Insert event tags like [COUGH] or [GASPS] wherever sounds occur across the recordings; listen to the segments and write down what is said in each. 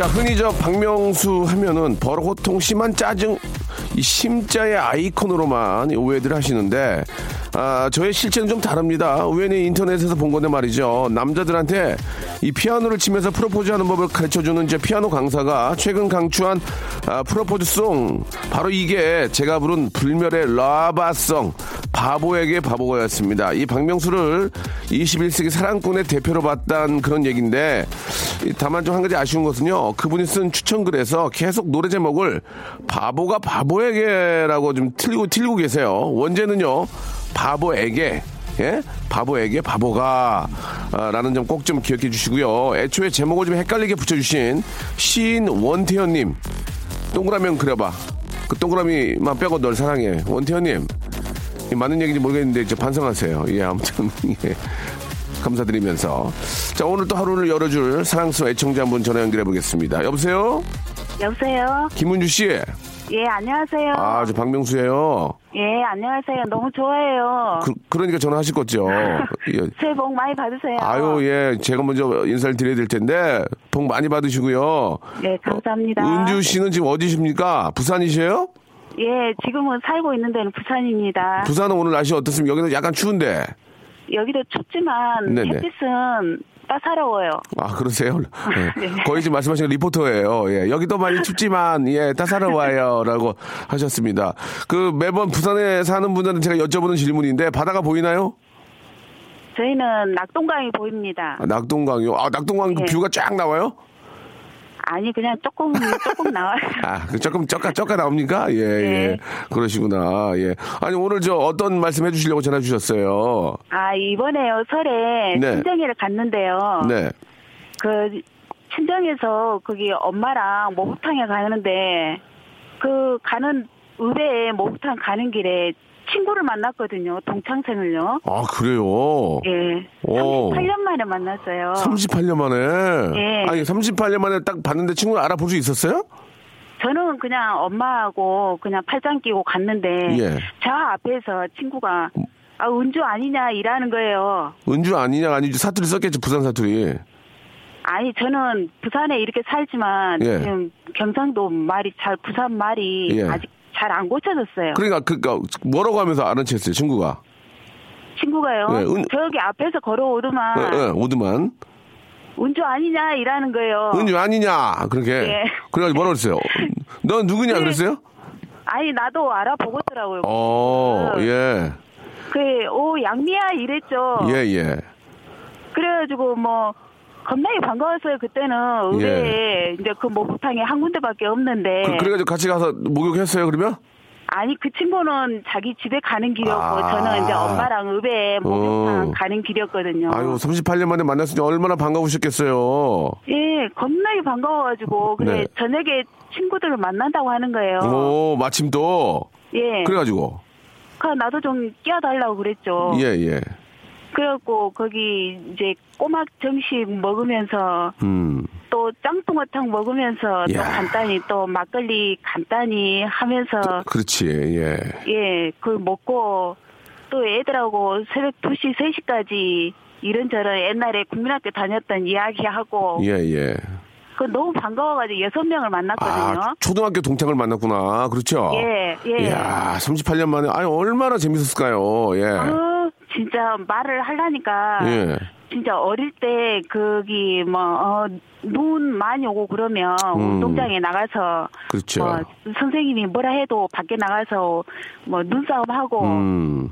자, 흔히 저 박명수 하면은 버릇호통 심한 짜증, 이 심자의 아이콘으로만 오해들 하시는데, 아, 저의 실체는 좀 다릅니다. 우연히 인터넷에서 본 건데 말이죠. 남자들한테 이 피아노를 치면서 프로포즈 하는 법을 가르쳐주는 제 피아노 강사가 최근 강추한 아, 프로포즈송. 바로 이게 제가 부른 불멸의 라바송. 바보에게 바보가였습니다. 이 박명수를 21세기 사랑꾼의 대표로 봤다는 그런 얘기인데, 이 다만 좀 한 가지 아쉬운 것은요, 그분이 쓴 추천글에서 계속 노래 제목을 바보가 바보에게라고 좀 틀리고 틀리고 계세요. 원제는요, 바보에게, 예? 바보에게 바보가, 아, 라는 점 꼭 좀 기억해 주시고요. 애초에 제목을 좀 헷갈리게 붙여주신 시인 원태현님, 동그라미 그려봐. 그 동그라미만 빼고 널 사랑해. 원태현님, 이 맞는 얘기인지 모르겠는데 이제 반성하세요. 예, 아무튼 [LAUGHS] 예. 감사드리면서 자 오늘 또 하루를 열어줄 사랑스러운 애청자 한 분 전화 연결해 보겠습니다. 여보세요, 여보세요? 김은주 씨. 예, 안녕하세요. 아, 저 박명수예요. 예, 안녕하세요. 너무 좋아해요. 그, 그러니까 전화하실 거죠. [LAUGHS] 예. 새해 복 많이 받으세요. 아유, 예. 제가 먼저 인사를 드려야 될 텐데, 복 많이 받으시고요. 네, 감사합니다. 은주 씨는 지금 어디십니까? 부산이세요? 예, 지금은 살고 있는 데는 부산입니다. 부산은 오늘 날씨 어떻습니까? 여기는 약간 추운데. 여기도 춥지만 네네. 햇빛은 따사로워요. 아, 그러세요? [LAUGHS] 예. 네. 거의 지금 말씀하신 리포터예요. 예. 여기도 많이 춥지만, 예, 따사로워요. 라고 하셨습니다. 그 매번 부산에 사는 분들은 제가 여쭤보는 질문인데, 바다가 보이나요? 저희는 낙동강이 보입니다. 아, 낙동강이요? 아, 낙동강 그 네. 뷰가 쫙 나와요? 아니, 그냥 조금, 조금 나와요. [LAUGHS] 아, 그 조금 쩍가 쩍가 나옵니까? 예, 예. 네. 그러시구나. 예. 아니, 오늘 저 어떤 말씀 해주시려고 전화 주셨어요? 아, 이번에요, 설에 네. 친정에를 갔는데요. 네. 그 친정에서 거기 엄마랑 목욕탕에 가는데 그 가는 의대에 목욕탕 가는 길에 친구를 만났거든요. 동창생을요. 아, 그래요? 예. 오. 38년 만에 만났어요. 38년 만에? 예. 아니, 38년 만에 딱 봤는데 친구를 알아볼 수 있었어요? 저는 그냥 엄마하고 그냥 팔짱 끼고 갔는데 예. 저 앞에서 친구가 아 은주 아니냐 이라는 거예요. 은주 아니냐, 아니지. 사투리 썼겠죠, 부산 사투리. 아니 저는 부산에 이렇게 살지만 예. 지금 경상도 말이 잘 부산 말이 예. 아직 잘 안 고쳐졌어요. 그러니까, 그니까, 뭐라고 하면서 아는 체 했어요, 친구가. 친구가요. 예, 은- 저기 앞에서 걸어오르만 예, 예, 오드만. 은주 아니냐 이라는 거예요. 은주 아니냐, 그렇게. 예. 그래가지고 뭐라고 그랬어요? 넌 누구냐, 네. 그랬어요? 아니 나도 알아보고더라고요. 어, 그, 예. 그래, 오 양미야 이랬죠. 예, 예. 그래가지고 뭐 겁나게 반가웠어요. 그때는 의외에 이제 그 목욕탕에 한 군데밖에 없는데. 그, 그래가지고 같이 가서 목욕했어요, 그러면? 아니 그 친구는 자기 집에 가는 길이었고 아. 저는 이제 엄마랑 의외에 목욕탕 어. 가는 길이었거든요. 아유, 38년 만에 만났으니 얼마나 반가우셨겠어요. 예, 겁나게 반가워가지고 그래 네. 저녁에 친구들을 만난다고 하는 거예요. 오, 마침 또. 예. 그래가지고. 그 나도 좀 끼워달라고 그랬죠. 예, 예. 그래갖고 거기 이제 꼬막 점심 먹으면서 음. 또 짱뚱어탕 먹으면서 또 야. 간단히 또 막걸리 간단히 하면서 그렇지, 예. 예, 그걸 먹고 또 애들하고 새벽 2시, 3시까지 이런저런 옛날에 국민학교 다녔던 이야기하고 예, 예. 그 너무 반가워가지고 여섯 명을 만났거든요. 아, 초등학교 동창을 만났구나. 그렇죠? 예, 예. 이야, 38년 만에, 아니, 얼마나 재밌었을까요? 예. 어, 진짜 말을 하려니까 예. 진짜 어릴 때 거기 뭐눈 많이 오고 그러면 음. 운동장에 나가서 그렇죠. 뭐 선생님이 뭐라 해도 밖에 나가서 뭐 눈싸움 하고 음.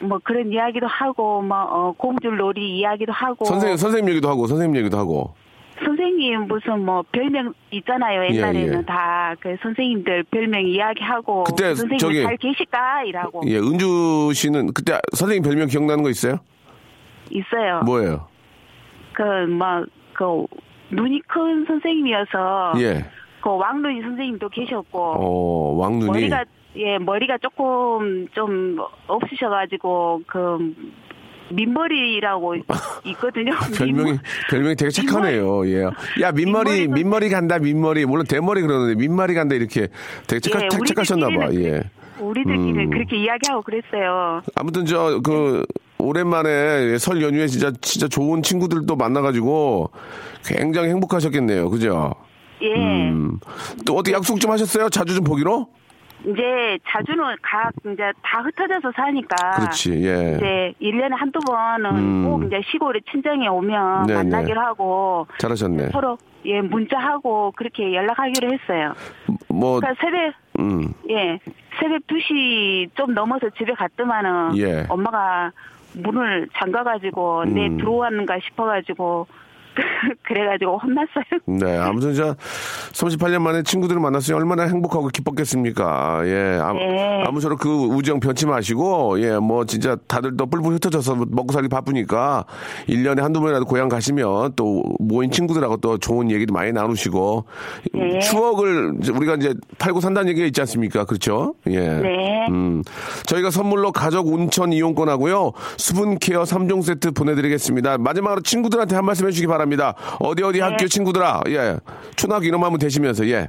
뭐 그런 이야기도 하고 뭐 어, 공줄놀이 이야기도 하고 선생님, 선생님 얘기도 하고, 선생님 얘기도 하고. 선생님 무슨 뭐 별명 있잖아요 예, 옛날에는 예. 다그 선생님들 별명 이야기하고 그때 선생님 저기- 잘 계실까 이라고 예, 은주 씨는 그때 선생님 별명 기억나는 거 있어요? 있어요. 뭐예요? 그뭐그 눈이 큰 선생님이어서 예. 그 왕눈이 선생님도 계셨고 어, 왕눈이. 머리가 예 머리가 조금 좀 없으셔 가지고 그 민머리라고 있거든요. [LAUGHS] 별명이 민머- 별명이 되게 착하네요. 예. 야 민머리 민머리가- 민머리 간다 민머리 물론 대머리 그러는데 민머리 간다 이렇게 되게 착하, 예, 착, 착하셨나 봐. 우리들끼리는 예. 우리들끼리 음. 그렇게 이야기하고 그랬어요. 아무튼 저 그 오랜만에 설 연휴에 진짜 진짜 좋은 친구들도 만나가지고 굉장히 행복하셨겠네요. 그죠? 예. 음. 또 어떻게 약속 좀 하셨어요? 자주 좀 보기로? 이제 자주는 각 이제 다 흩어져서 사니까. 그렇지. 예. 이제 1년에 한두 번은 음. 꼭 이제 시골에 친정에 오면 네네. 만나기로 하고 잘하셨네. 서로 예 문자하고 그렇게 연락하기로 했어요. 뭐 그러니까 새벽 음. 예 새벽 2시 좀 넘어서 집에 갔더만은 예. 엄마가 문을 잠가가지고 내 음. 들어왔는가 싶어가지고 [LAUGHS] 그래가지고 혼났어요. 네, 아무튼 저 38년 만에 친구들을 만났으니 얼마나 행복하고 기뻤겠습니까. 예, 아무, 네. 아무쪼록 그 우정 변치 마시고, 예, 뭐 진짜 다들 또 뿔뿔 흩어져서 먹고 살기 바쁘니까 1년에 한두 번이라도 고향 가시면 또 모인 친구들하고 또 좋은 얘기도 많이 나누시고 네. 추억을 우리가 이제 팔고 산다는 얘기가 있지 않습니까? 그렇죠? 예. 네. 음, 저희가 선물로 가족 온천 이용권하고요. 수분 케어 3종 세트 보내드리겠습니다. 마지막으로 친구들한테 한 말씀 해주시기 바랍니다. 어디 어디 학교 친구들아, 예. 초등학교 이름 한번 되시면서, 예.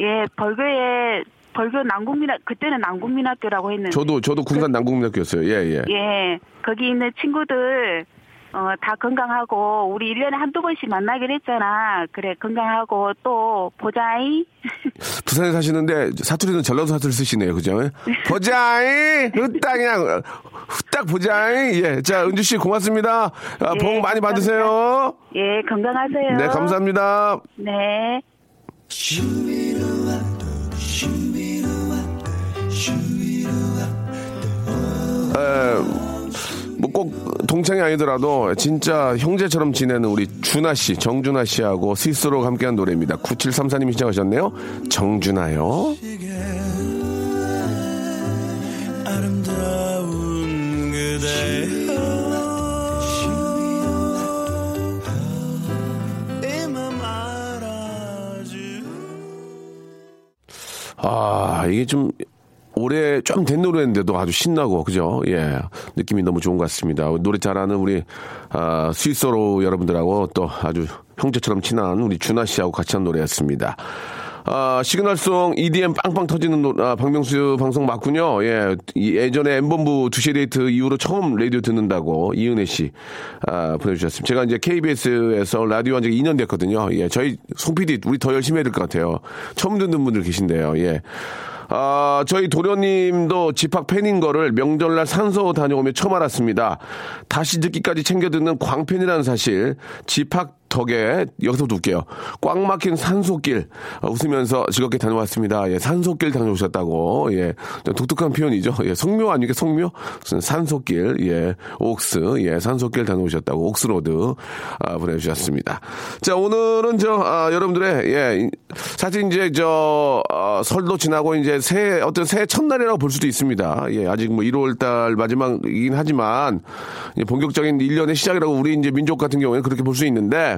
예 벌교에 벌교 남국민학 그때는 남국민학교라고 했는데 저도, 저도 군산 남국민학교였어요. 예, 예. 예 거기 있는 친구들 어, 다 건강하고 우리 1년에 한두 번씩 만나기로 했잖아. 그래 건강하고 또 보자이. [LAUGHS] 부산에 사시는데 사투리는 전라도 사투리 쓰시네요. 그죠? 보자이! 후딱 그냥, 후딱 보자이! 예. 자, 은주 씨 고맙습니다. 아, 예, 복 많이 받으세요. 예 건강하세요. 네, 감사합니다. 네. 뭐 꼭 동창이 아니더라도 진짜 형제처럼 지내는 우리 준하 씨, 정준하 씨하고 스위스로 함께한 노래입니다. 9734님이 신청하셨네요. 정준하요. 아름다운 알아주 아, 이게 좀 올해 좀 된 노래인데도 아주 신나고 그죠? 예, 느낌이 너무 좋은 것 같습니다. 노래 잘하는 우리 아, 스위스로 여러분들하고 또 아주 형제처럼 친한 우리 준하 씨하고 같이 한 노래였습니다. 아, 시그널송 EDM 빵빵 터지는 노, 아, 박명수 방송 맞군요. 예, 이- 예전에 M본부 두시 데이트 이후로 처음 라디오 듣는다고 이은혜 씨 아, 보내주셨습니다. 제가 이제 KBS에서 라디오 한 지 2년 됐거든요. 예, 저희 송 PD 우리 더 열심히 해야 될 것 같아요. 처음 듣는 분들 계신데요. 예. 아, 저희 도련님도 집합 팬인 거를 명절날 산소 다녀오며 처음 알았습니다. 다시 듣기까지 챙겨 듣는 광팬이라는 사실. 집합 덕에 여기서부터 웃게요. 꽉 막힌 산소길 어, 웃으면서 즐겁게 다녀왔습니다. 예, 산소길 다녀오셨다고. 예, 좀 독특한 표현이죠. 예, 성묘 아니게 성묘? 산소길, 예, 옥스, 예, 산소길 다녀오셨다고 옥스로드 아, 보내주셨습니다. 자, 오늘은 저 아, 여러분들의 예, 이- 사실 이제 저 어, 설도 지나고 이제 새해 어떤 새해 첫날이라고 볼 수도 있습니다. 예, 아직 뭐 1월달 마지막이긴 하지만 예, 본격적인 1년의 시작이라고 우리 이제 민족 같은 경우에는 그렇게 볼 수 있는데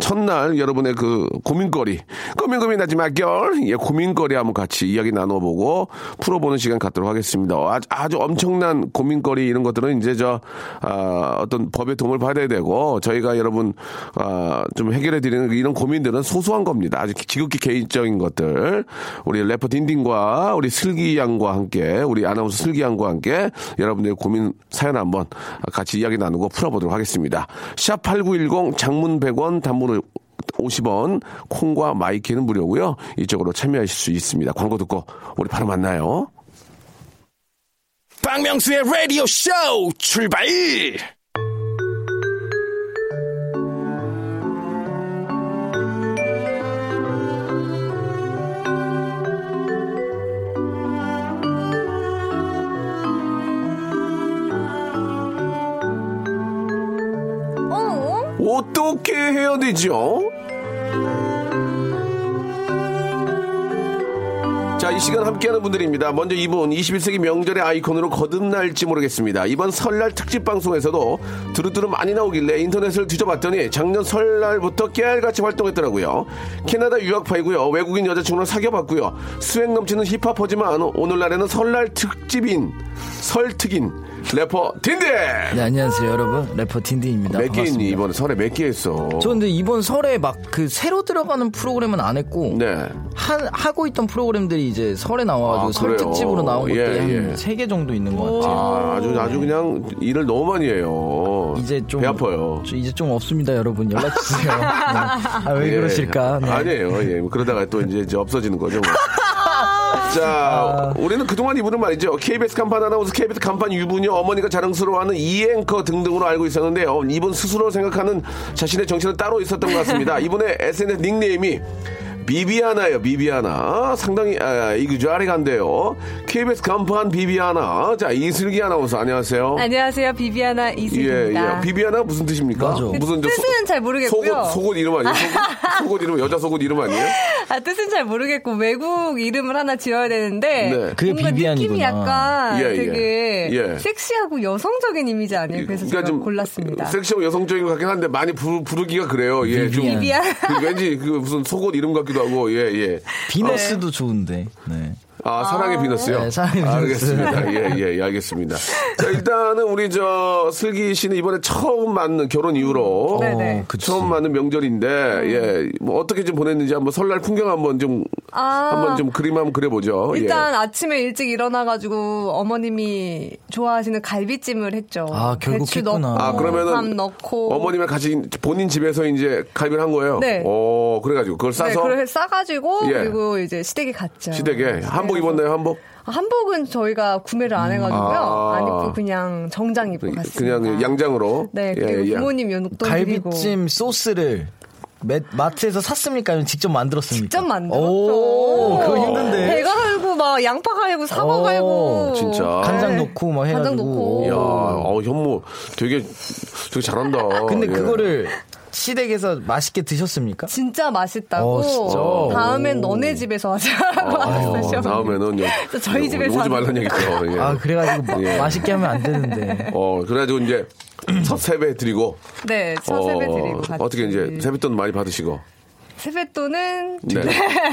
첫날 여러분의 그 고민거리, 고민 고민 하지 말결, 예, 고민거리 한번 같이 이야기 나눠보고 풀어보는 시간 갖도록 하겠습니다. 아주, 아주 엄청난 고민거리 이런 것들은 이제 저, 아, 어떤 법의 도움을 받아야 되고 저희가 여러분, 아, 좀 해결해 드리는 이런 고민들은 소소한 겁니다. 아주 지극히 개인적인 것들. 우리 래퍼 딘딘과 우리 슬기 양과 함께, 우리 아나운서 슬기 양과 함께 여러분들의 고민 사연 한번 같이 이야기 나누고 풀어보도록 하겠습니다. 샵8910 장문 100원 단문 50원 콩과 My K는 무료고요. 이쪽으로 참여하실 수 있습니다. 광고 듣고 우리 바로 만나요. 박명수의 라디오 쇼 출발! 어떻게 해야 되죠? 자, 이 시간 함께하는 분들입니다. 먼저 이분 21세기 명절의 아이콘으로 거듭날지 모르겠습니다. 이번 설날 특집 방송에서도 두루두루 많이 나오길래 인터넷을 뒤져봤더니 작년 설날부터 깨알같이 활동했더라고요. 캐나다 유학파이고요. 외국인 여자친구를 사귀어봤고요. 수행 넘치는 힙합퍼지만 오늘날에는 설날 특집인 설특인 래퍼 딘데 네, 안녕하세요, 여러분. 래퍼 딘딘입니다. 몇 개. 있니 이번에 설에 몇 개 했어? 저 근데 이번 설에 막 그 새로 들어가는 프로그램은 안 했고 네. 한 하고 있던 프로그램들이 이제 설에 나와가지고 아, 설? 특집으로 나온 것들이 예, 예. 한세개 정도 있는 것 같아요. 아, 아주 아주 그냥 일을 너무 많이 해요. 이제 좀 배 아파요. 저 이제 좀 없습니다, 여러분. 연락 주세요. [LAUGHS] 네. 아, 왜 예. 그러실까? 네. 아니에요. 예. 뭐 그러다가 또 이제, 이제 없어지는 거죠. 뭐. 자, 아. 우리는 그동안 이분은 말이죠. KBS 간판 아나운서, KBS 간판 유부녀, 어머니가 자랑스러워하는 이앵커 등등으로 알고 있었는데요. 이분 스스로 생각하는 자신의 정신은 따로 있었던 것 같습니다. [LAUGHS] 이분의 SNS 닉네임이 비비아나예요, 비비아나. 상당히, 아, 이그저리간데요. KBS 간판 비비아나. 자, 이슬기 아나운서, 안녕하세요. 안녕하세요. 비비아나 예, 이슬기입니다. 예. 비비아나 무슨 뜻입니까? 맞아. 무슨 저 뜻은 잘 모르겠고요. 속옷, 속옷 이름 아니에요? [LAUGHS] 속옷, 속옷 이름, 여자 속옷 이름 아니에요? 아, 뜻은 잘 모르겠고 외국 이름을 하나 지어야 되는데 네. 그게 뭔가 비비안이구나. 느낌이 약간 예, 예. 되게 예. 섹시하고 여성적인 이미지 아니에요? 그래서 제가 좀 골랐습니다. 섹시하고 여성적인 것 같긴 한데 많이 부르, 부르기가 그래요. 예, 좀. 비비안. 비비안. 그 왠지 그 무슨 속옷 이름 같기도 하고, 예, 예. 비너스도 좋은데. 네. 아, 사랑의 비너스요? 네, 사랑의 비너스. 알겠습니다. [LAUGHS] 예, 예, 예, 알겠습니다. 자, 일단은 우리 저 슬기 씨는 이번에 처음 맞는 결혼 이후로 네네. 어, 그치. 처음 맞는 명절인데 예, 뭐 어떻게 좀 보냈는지 한번 설날 풍경 한번 좀 아. 한번 좀 그림 한번 그려보죠. 예. 일단 아침에 일찍 일어나가지고 어머님이 좋아하시는 갈비찜을 했죠. 아, 결국 배추 했구나. 넣고 아, 그러면은 밤 넣고 어머님의 같이 본인 집에서 이제 갈비를 한 거예요. 네. 오, 그래가지고 그걸 네, 싸서 그걸 싸가지고 예. 그리고 이제 시댁에 갔죠. 시댁에 한복 입었나요, 한복? 아, 한복은 저희가 구매를 안 해가지고요. 아. 안 입고 그냥 정장 입고 갔습니다. 그냥 양장으로. 네, 예, 그리고 예. 부모님 용돈 드리고 갈비찜 소스를 매- 마트에서 샀습니까? 아니면 직접 만들었습니까? 직접 만들었죠. 오, 그거 힘든데. 배가 갈고 막 양파 갈고 사과 오, 갈고 진짜. 간장 넣고 막 해가지고. 간장 넣고. 야, 어, 현모 되게 되게 잘한다. 근데 예. 그거를 시댁에서 맛있게 드셨습니까? 진짜 맛있다고. 어, 진짜? 다음엔 오. 너네 집에서 하자라고 하셨어요. 어, 다음에는 요- [LAUGHS] 저희 집에서 오지 말란 얘기죠. 예. 아, 그래가지고 마- 예. 맛있게 하면 안 되는데. 어, 그래가지고 이제 첫 세배 드리고. 네, 첫 세배 드리고 같이. 어떻게 이제 세뱃돈 많이 받으시고. 세뱃돈은 네.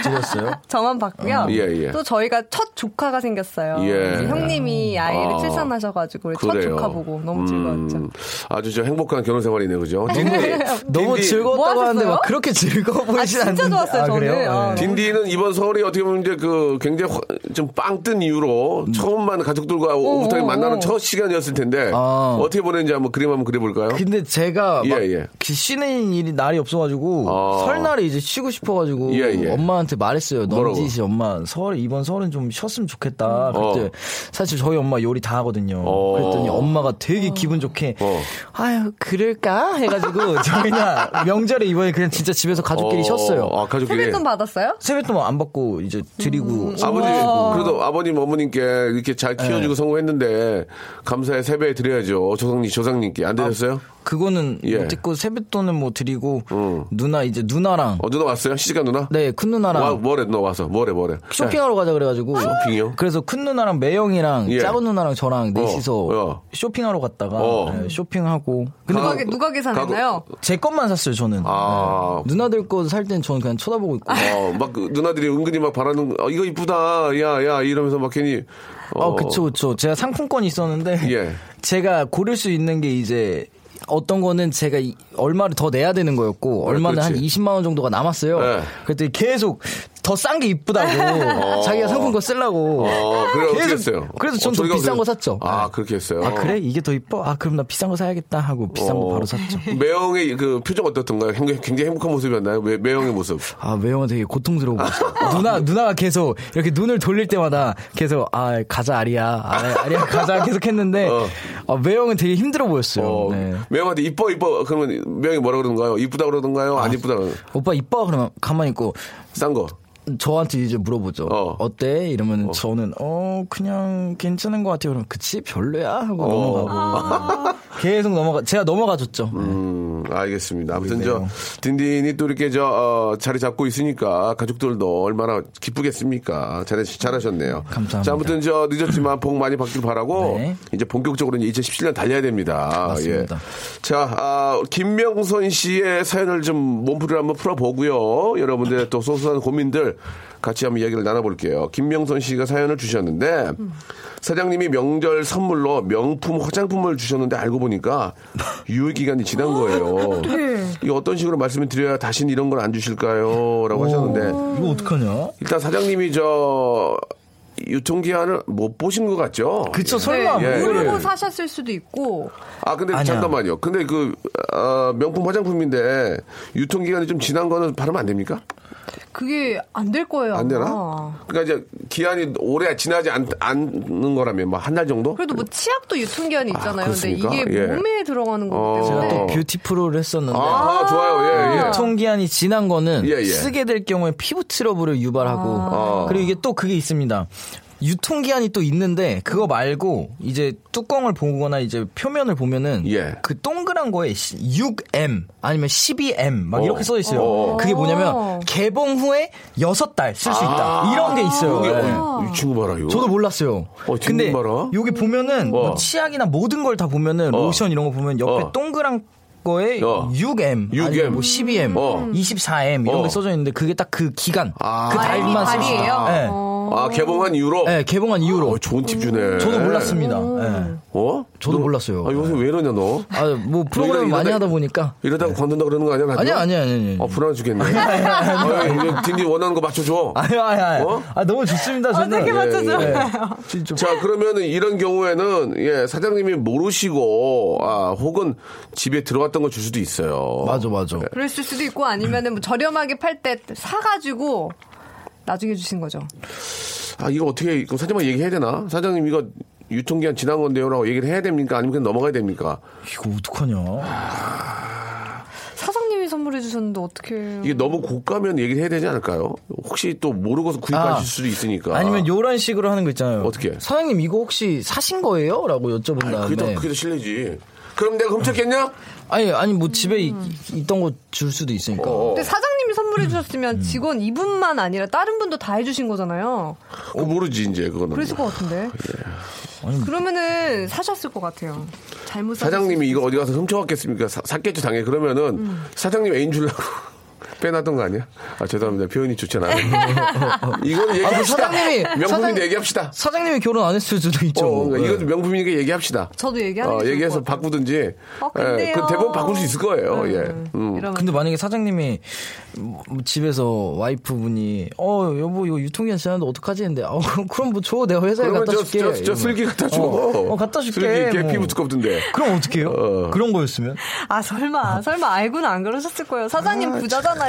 드렸어요? [LAUGHS] 저만 받고요. 예, 예. 또 저희가 첫 조카가 생겼어요. 예. 형님이 아이를 아, 출산하셔가지고 첫 그래요. 조카 보고 너무 음, 즐거웠죠. 아주 저 행복한 결혼 생활이네요, 그죠? [LAUGHS] 너무 딘디- 즐거웠다고 뭐 하는데? 막 그렇게 즐거워 보이진 아, 진짜 않는데. 좋았어요, 아, 저는. 아, 네. 딘디는 이번 설이 어떻게 보면 이제 그 굉장히 좀 빵 뜬 이후로 처음 만난 가족들과 오붓하게 오, 만나는 오. 첫 시간이었을 텐데 아. 어떻게 보냈는지 한번 그림 한번 그려볼까요? 근데 제가 막 예, 예. 그 쉬는 일이 날이 없어가지고 아. 설날에 이제 쉬고 싶어가지고 예, 예. 엄마한테 말했어요. 넘지시 엄마 설 이번 설은 좀 쉬었으면 좋겠다. 그때 어. 사실 저희 엄마 요리 다 하거든요. 어. 그랬더니 엄마가 되게 기분 좋게 어. 아유 그럴까 해가지고 [LAUGHS] 저희는 명절에 이번에 그냥 진짜 집에서 가족끼리 어, 쉬었어요. 아, 가족끼리. 세뱃돈 받았어요? 세뱃돈 안 받고 이제 드리고 아버지, 우와. 그래도 아버님, 어머님께 이렇게 잘 키워주고 네. 성공했는데, 감사의 세배 드려야죠. 조상님, 조상님께. 안 되셨어요? 그거는 예. 못 듣고 세뱃돈은 뭐 드리고 음. 누나 이제 누나랑 어, 누나 왔어요? 시집간 누나? 네 큰 누나랑 와, 뭐래, 너 와서. 뭐래, 뭐래. 쇼핑하러 가자 그래가지고 쇼핑이요? 그래서 큰 누나랑 매형이랑 예. 작은 누나랑 저랑 넷이서 어. 쇼핑하러 갔다가 어. 네, 쇼핑하고 근데 누가, 가- 누가 계산했나요? 제 것만 샀어요 저는 아. 누나들 거 살 땐 저는 그냥 쳐다보고 있고 어, 막그 누나들이 은근히 막 바라는, 어, 이거 이쁘다. 야, 야, 이러면서 막 괜히. 어, 그쵸 그쵸 제가 상품권이 있었는데 예. [LAUGHS] 제가 고를 수 있는 게 이제 어떤 거는 제가 이- 얼마를 더 내야 되는 거였고 얼마는 한 그렇지. 20만 원 정도가 남았어요. 네. 그랬더니 계속 더 싼 게 이쁘다고. 자기가 상품권 쓰려고. 어, 그래 계속-? 그래서 전 어, 더 저희가 비싼 그- 거 샀죠. 아 그렇게 했어요. 아, 그래? 이게 더 이뻐? 아, 그럼 나 비싼 거 사야겠다 하고 비싼 거 어. 바로 샀죠. [LAUGHS] 매형의 그 표정 어떻던가요? 굉장히, 행복한 모습이었나요? 매, 매형의 모습. 아, 매형은 되게 고통스러워 보였어요. 누나, 누나가 계속 이렇게 눈을 돌릴 때마다 계속, 아, 가자, 아리야. 아, 아리야, 가자. 계속 했는데, 어. 아, 매형은 되게 힘들어 보였어요. 어, 네. 매형한테 이뻐 이뻐 그러면 매형이 뭐라 그러던가요? 이쁘다 그러던가요? 안 이쁘다 그러던가요? 오빠 이뻐? 그러면 가만히 있고, 싼 거. 저한테 이제 물어보죠. 어. 어. 때 이러면 저는 어 그냥 괜찮은 것 같아요. 그럼 그치 별로야 하고 넘어가고 [LAUGHS] 계속 넘어가 제가 넘어가줬죠. 음, 알겠습니다. 아무튼 저 매형. 딘딘이 또 이렇게 저 어, 자리 잡고 있으니까 가족들도 얼마나 기쁘겠습니까? 잘 잘하셨네요. 감사합니다. 자, 아무튼 저 늦었지만 복 많이 받길 바라고 네. 이제 본격적으로 이제 2017년 달려야 됩니다. 맞습니다. 예. 자, 아, 김명선 씨의 사연을 좀 몸풀이를 한번 풀어보고요. 여러분들의 또 소소한 고민들 같이 한번 이야기를 나눠볼게요. 김명선 씨가 사연을 주셨는데 사장님이 명절 선물로 명품 화장품을 주셨는데 알고 보니까 유효기간이 지난 거예요. 이게 어떤 식으로 말씀을 드려야 다시는 이런 걸 안 주실까요? 라고 하셨는데 이거 어떡하냐? 일단 사장님이 저 유통기한을 못 보신 것 같죠? 그쵸 설마 예, 뭐 모르고 예. 사셨을 수도 있고 아, 근데 아니야. 잠깐만요. 근데 그, 어, 명품 화장품인데 유통기간이 좀 지난 거는 바르면 안 됩니까? 그게 안 될 거예요. 안 되나? 아마. 그러니까 이제 기한이 오래 지나지 않, 않는 거라면 뭐 한 달 정도? 그래도 뭐 치약도 유통 기한이 있잖아요. 근데 그렇습니까? 이게 예. 몸에 들어가는 거기 어. 때문에 제가 또 뷰티 프로를 했었는데 아, 좋아요. 예, 예. 유통 기한이 지난 거는 예, 예. 쓰게 될 경우에 피부 트러블을 유발하고 아. 그리고 이게 또 그게 있습니다. 유통기한이 또 있는데 그거 말고 이제 뚜껑을 보거나 이제 표면을 보면은 예. 그 동그란 거에 6M 아니면 12M 막 어. 이렇게 써 있어요. 어. 그게 뭐냐면 개봉 후에 6달 쓸 수 있다. 이런 게 있어요. 이게, 예. 어, 이 친구 봐라, 이거. 저도 몰랐어요. 어, 근데 친구 봐라. 여기 보면은 어. 뭐 치약이나 모든 걸 다 보면은 어. 로션 이런 거 보면 옆에 어. 동그란 거에 어. 6M, 6M. 아니면 뭐 12M, 어. 24M 이런 어. 게 써져 있는데 그게 딱 그 기간, 아. 그 달만 쓸수 달이에요? 있다. 네. 어. 아, 개봉한 이후로? 네, 개봉한 이후로. 어, 좋은 팁 주네. 저도 몰랐습니다. 네. 어? 저도 너- 몰랐어요. 아, 요새 왜 이러냐, 너? 아, 뭐 프로그램 이러다- 많이 하다 보니까 이러다가 관둔다 그러는 거 아니야? 라디오? 아니야, 아니야, 아니야. 아니야. 어, 불안해 죽겠네. 아, 딘딘 원하는 거 맞춰줘. 아니, 아니, 아니. 어? 아, 너무 좋습니다, 저는. 어떻게 맞춰줘? 네. 진짜. 자, 그러면은 이런 경우에는, 예, 사장님이 모르시고, 아, 혹은 집에 들어왔던 걸줄 수도 있어요. 맞아, 맞아. 그랬을 수도 있고 아니면은 뭐 저렴하게 팔 때 사가지고 나중에 주신 거죠. 아, 이거 어떻게, 그럼 사장님 얘기해야 되나? 사장님 이거 유통기한 지난 건데요? 라고 얘기를 해야 됩니까? 아니면 그냥 넘어가야 됩니까? 이거 어떡하냐. 사장님이 선물해 주셨는데 어떻게 이게 너무 고가면 얘기를 해야 되지 않을까요? 혹시 또 모르고서 구입하실 아. 수도 있으니까. 아니면 요런 식으로 하는 거 있잖아요. 어떻게? 사장님 이거 혹시 사신 거예요? 라고 여쭤본 다음에. 그게 더, 그게 더 실례지. 그럼 내가 훔쳤겠냐? 아니, 아니, 뭐 집에 이- 있던 거 줄 수도 있으니까. 어. 근데 사장님이 음. 선물해 주셨으면 직원 이분만 아니라 다른 분도 다 해주신 거잖아요. 어, 모르지, 이제, 그거는. 그랬을 것 같은데. 그러면은 사셨을 것 같아요. 잘못 사셨을 사장님이 이거 어디 가서 훔쳐왔겠습니까? 사, 샀겠죠, 당연히. 그러면은 음. 사장님 애인 주려고 빼놨던 거 아니야? 아, 죄송합니다. 표현이 좋지 않아요. [LAUGHS] 이거는 얘기합시다. 사장님이- 명품인데 사장- 얘기합시다. 사장님이 결혼 안 했을 수도 있죠. 어, 그러니까 네. 이것도 명품이니까 얘기합시다. 저도 얘기하는 어, 얘기해서. 바꾸든지. 어, 근데요. 예, 그 대부분 바꿀 수 있을 거예요. 예. 음. 이러면 근데 만약에 사장님이 뭐 집에서 와이프분이 어 여보 이거 유통기한 지났는데 어떡하지 했는데 어 그럼 그럼 뭐줘 내가 회사에 갖다 저, 줄게 저, 저 이러면. 슬기 갖다 줘. 어, 어, 갖다 줄게 슬기 걔 뭐. 피부 두껍던데. 그럼 어떡해요 어. 그런 거였으면 아 설마 설마 알고는 안 그러셨을 거예요. 사장님 부자잖아요.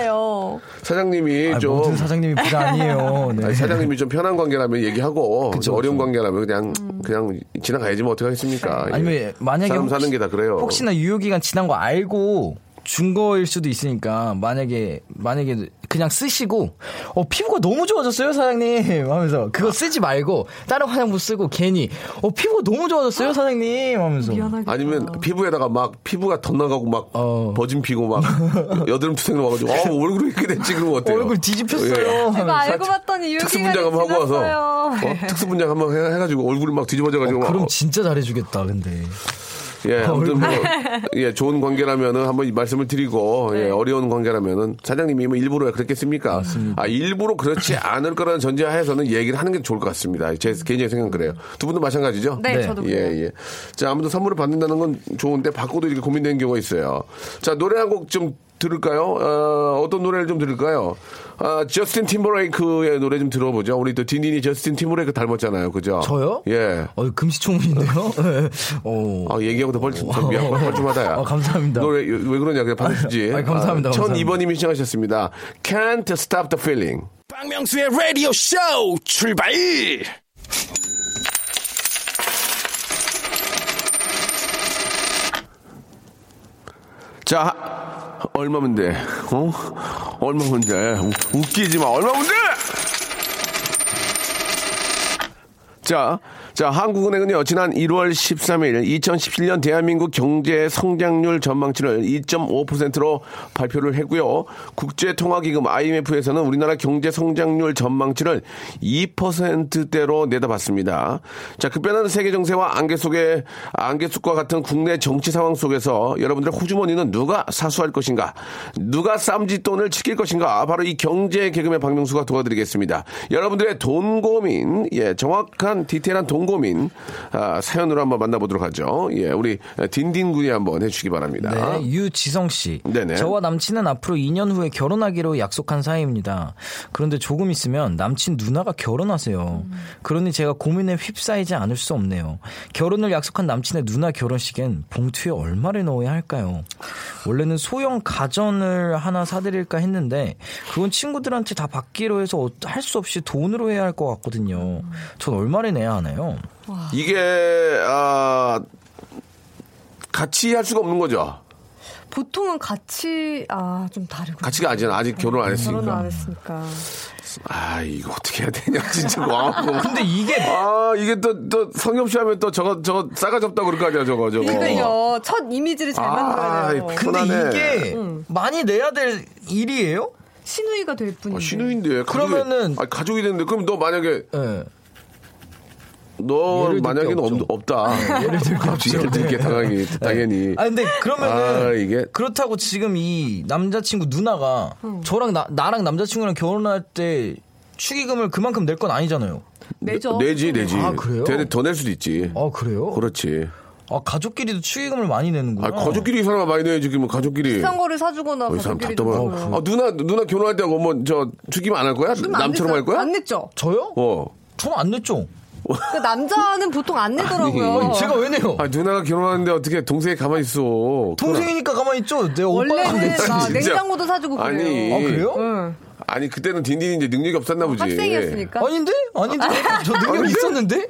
사장님이 아, 좀. 모든 사장님이 부자 아니에요 [LAUGHS] 네. 아니, 사장님이 좀 편한 관계라면 얘기하고 그쵸, 어려운 그쵸. 관계라면 그냥 그냥 지나가야지 뭐 어떡하겠습니까? 아니면 예. 만약에 사람 혹시- 사는 게 다 그래요. 혹시나 유효 기간 지난 거 알고 준 거일 수도 있으니까 만약에 만약에 그냥 쓰시고 어 피부가 너무 좋아졌어요 사장님 하면서 그거 쓰지 말고 다른 화장품 쓰고 괜히 어 피부가 너무 좋아졌어요 사장님 하면서 미안하게. 아니면 피부에다가 막 피부가 덧나가고 막 어. 버진 피고 막 [LAUGHS] 여드름 투생이 와가지고 어, 얼굴이 이렇게 됐지 그러면 어때요? 얼굴 뒤집혔어요 예. 제가 알고 사- 봤더니 특수 유기간이 분장 한번 하고. 와서 어? 특수 분장 한번 해- 해가지고 얼굴이 막 뒤집어져가지고 막, 그럼 어, 진짜 잘해주겠다 근데 예 아무튼 뭐 예, 좋은 관계라면은 한번 말씀을 드리고 네. 예, 어려운 관계라면은 사장님이 뭐 일부러 그랬겠습니까? 아 일부러 그렇지 않을 거라는 전제하에서는 얘기를 하는 게 좋을 것 같습니다. 제 개인적인 생각은 그래요. 두 분도 마찬가지죠? 네, 네. 저도 예, 그래요. 예. 자, 아무튼 선물을 받는다는 건 좋은데 받고도 이렇게 고민되는 경우가 있어요. 자, 노래 한 곡 좀 들을까요? 어, 어떤 노래를 좀 들을까요? 아, 저스틴 팀버레이크의 노래 좀 들어보죠. 우리 또 딘딘이 저스틴 팀버레이크 닮았잖아요. 그죠? 저요? 예. 어, 금시초문인데요? [LAUGHS] 어. 아, 얘기하고도 벌좀 미안, 뻘쭘하다, 야. 어, 감사합니다. 노래, 왜 그러냐, 그냥 받아주지. 아, 감사합니다, 감사합니다. 1002번님이 시청하셨습니다. Can't stop the feeling. 박명수의 라디오 쇼 출발! 자, 얼마면 돼? 어? 얼마면 돼? 우- 웃기지 마. 얼마면 돼? 자, 자, 한국은행은요, 지난 1월 13일 2017년 대한민국 경제 성장률 전망치를 2.5%로 발표를 했고요. 국제통화기금 IMF에서는 우리나라 경제 성장률 전망치를 2%대로 내다봤습니다. 자, 급변하는 세계 정세와 안개 속에, 안개 숲과 같은 국내 정치 상황 속에서 여러분들의 호주머니는 누가 사수할 것인가? 누가 쌈짓돈을 지킬 것인가? 바로 이 경제 개그맨 박명수가 도와드리겠습니다. 여러분들의 돈 고민, 예, 정확한 디테일한 돈 고민, 아, 사연으로 한번 만나보도록 하죠. 예, 우리 딘딘 군이 한번 해주시기 바랍니다. 네, 유지성 씨. 네네. 저와 남친은 앞으로 2년 후에 결혼하기로 약속한 사이입니다. 그런데 조금 있으면 남친 누나가 결혼하세요. 그러니 제가 고민에 휩싸이지 않을 수 없네요. 결혼을 약속한 남친의 누나 결혼식엔 봉투에 얼마를 넣어야 할까요? 원래는 소형 가전을 하나 사드릴까 했는데 그건 친구들한테 다 받기로 해서 할 수 없이 돈으로 해야 할 것 같거든요. 전 얼마를 내야 하나요? 이게, 아, 같이 할 수가 없는 거죠. 보통은 같이 아 좀 다르고 같이가 아니잖아. 아직 결혼 안 결혼 했으니까. 안 했으니까 아, 이거 어떻게 해야 되냐, 진짜. 와, [LAUGHS] 근데 이게 아, 이게 또, 또, 성엽씨 하면 또 저거, 저거 싸가지 없다고 그럴 거 아니야, 저거, 저거. 그러니까요 첫 이미지를 잘 아, 만들어야 돼요. 이 근데 편하네. 이게 많이 내야 될 일이에요? 신우이가 될 뿐인데. 아, 신우인데. 그러면은- 가족이, 아, 가족이 됐는데. 그럼 너 만약에, 예. 너 만약에는 게 없. 없다. 예를 들게 갑자기 없죠. 예를 들게 네. 당연히, 당연히. 아 근데 그러면은 아, 이게. 그렇다고 지금 이 남자친구 누나가 저랑 나, 나랑 남자친구랑 결혼할 때 축의금을 그만큼 낼 건 아니잖아요. 내죠. 내지, 내지. 아, 그래요? 더낼 수도 있지. 아 그래요? 그렇지. 아 가족끼리도 축의금을 많이 내는구나. 아, 가족끼리 이 사람아 많이 내야지, 그러면 가족끼리. 비싼 거를 사주거나 어, 이 사람. 주고. 아, 누나, 누나 결혼할 때 뭐, 저, 죽이면 안할 거야? 남처럼 냈어요? 할 거야? 안 냈죠. 저요? 어. 저는 안 냈죠. [LAUGHS] 그 남자는 보통 안 내더라고요. 아니, 제가 왜 내요? 아, 누나가 결혼하는데 어떻게 동생이 가만히 있어. 동생이니까 가만히 있죠. 내가 오빠가 원래는 진짜. 냉장고도 사주고 그래요. 아니. 아 그래요? 응. 아니, 그때는 딘딘이 이제 능력이 없었나 보지. 학생이었으니까. 아닌데? 아닌데? 저 능력 있었는데?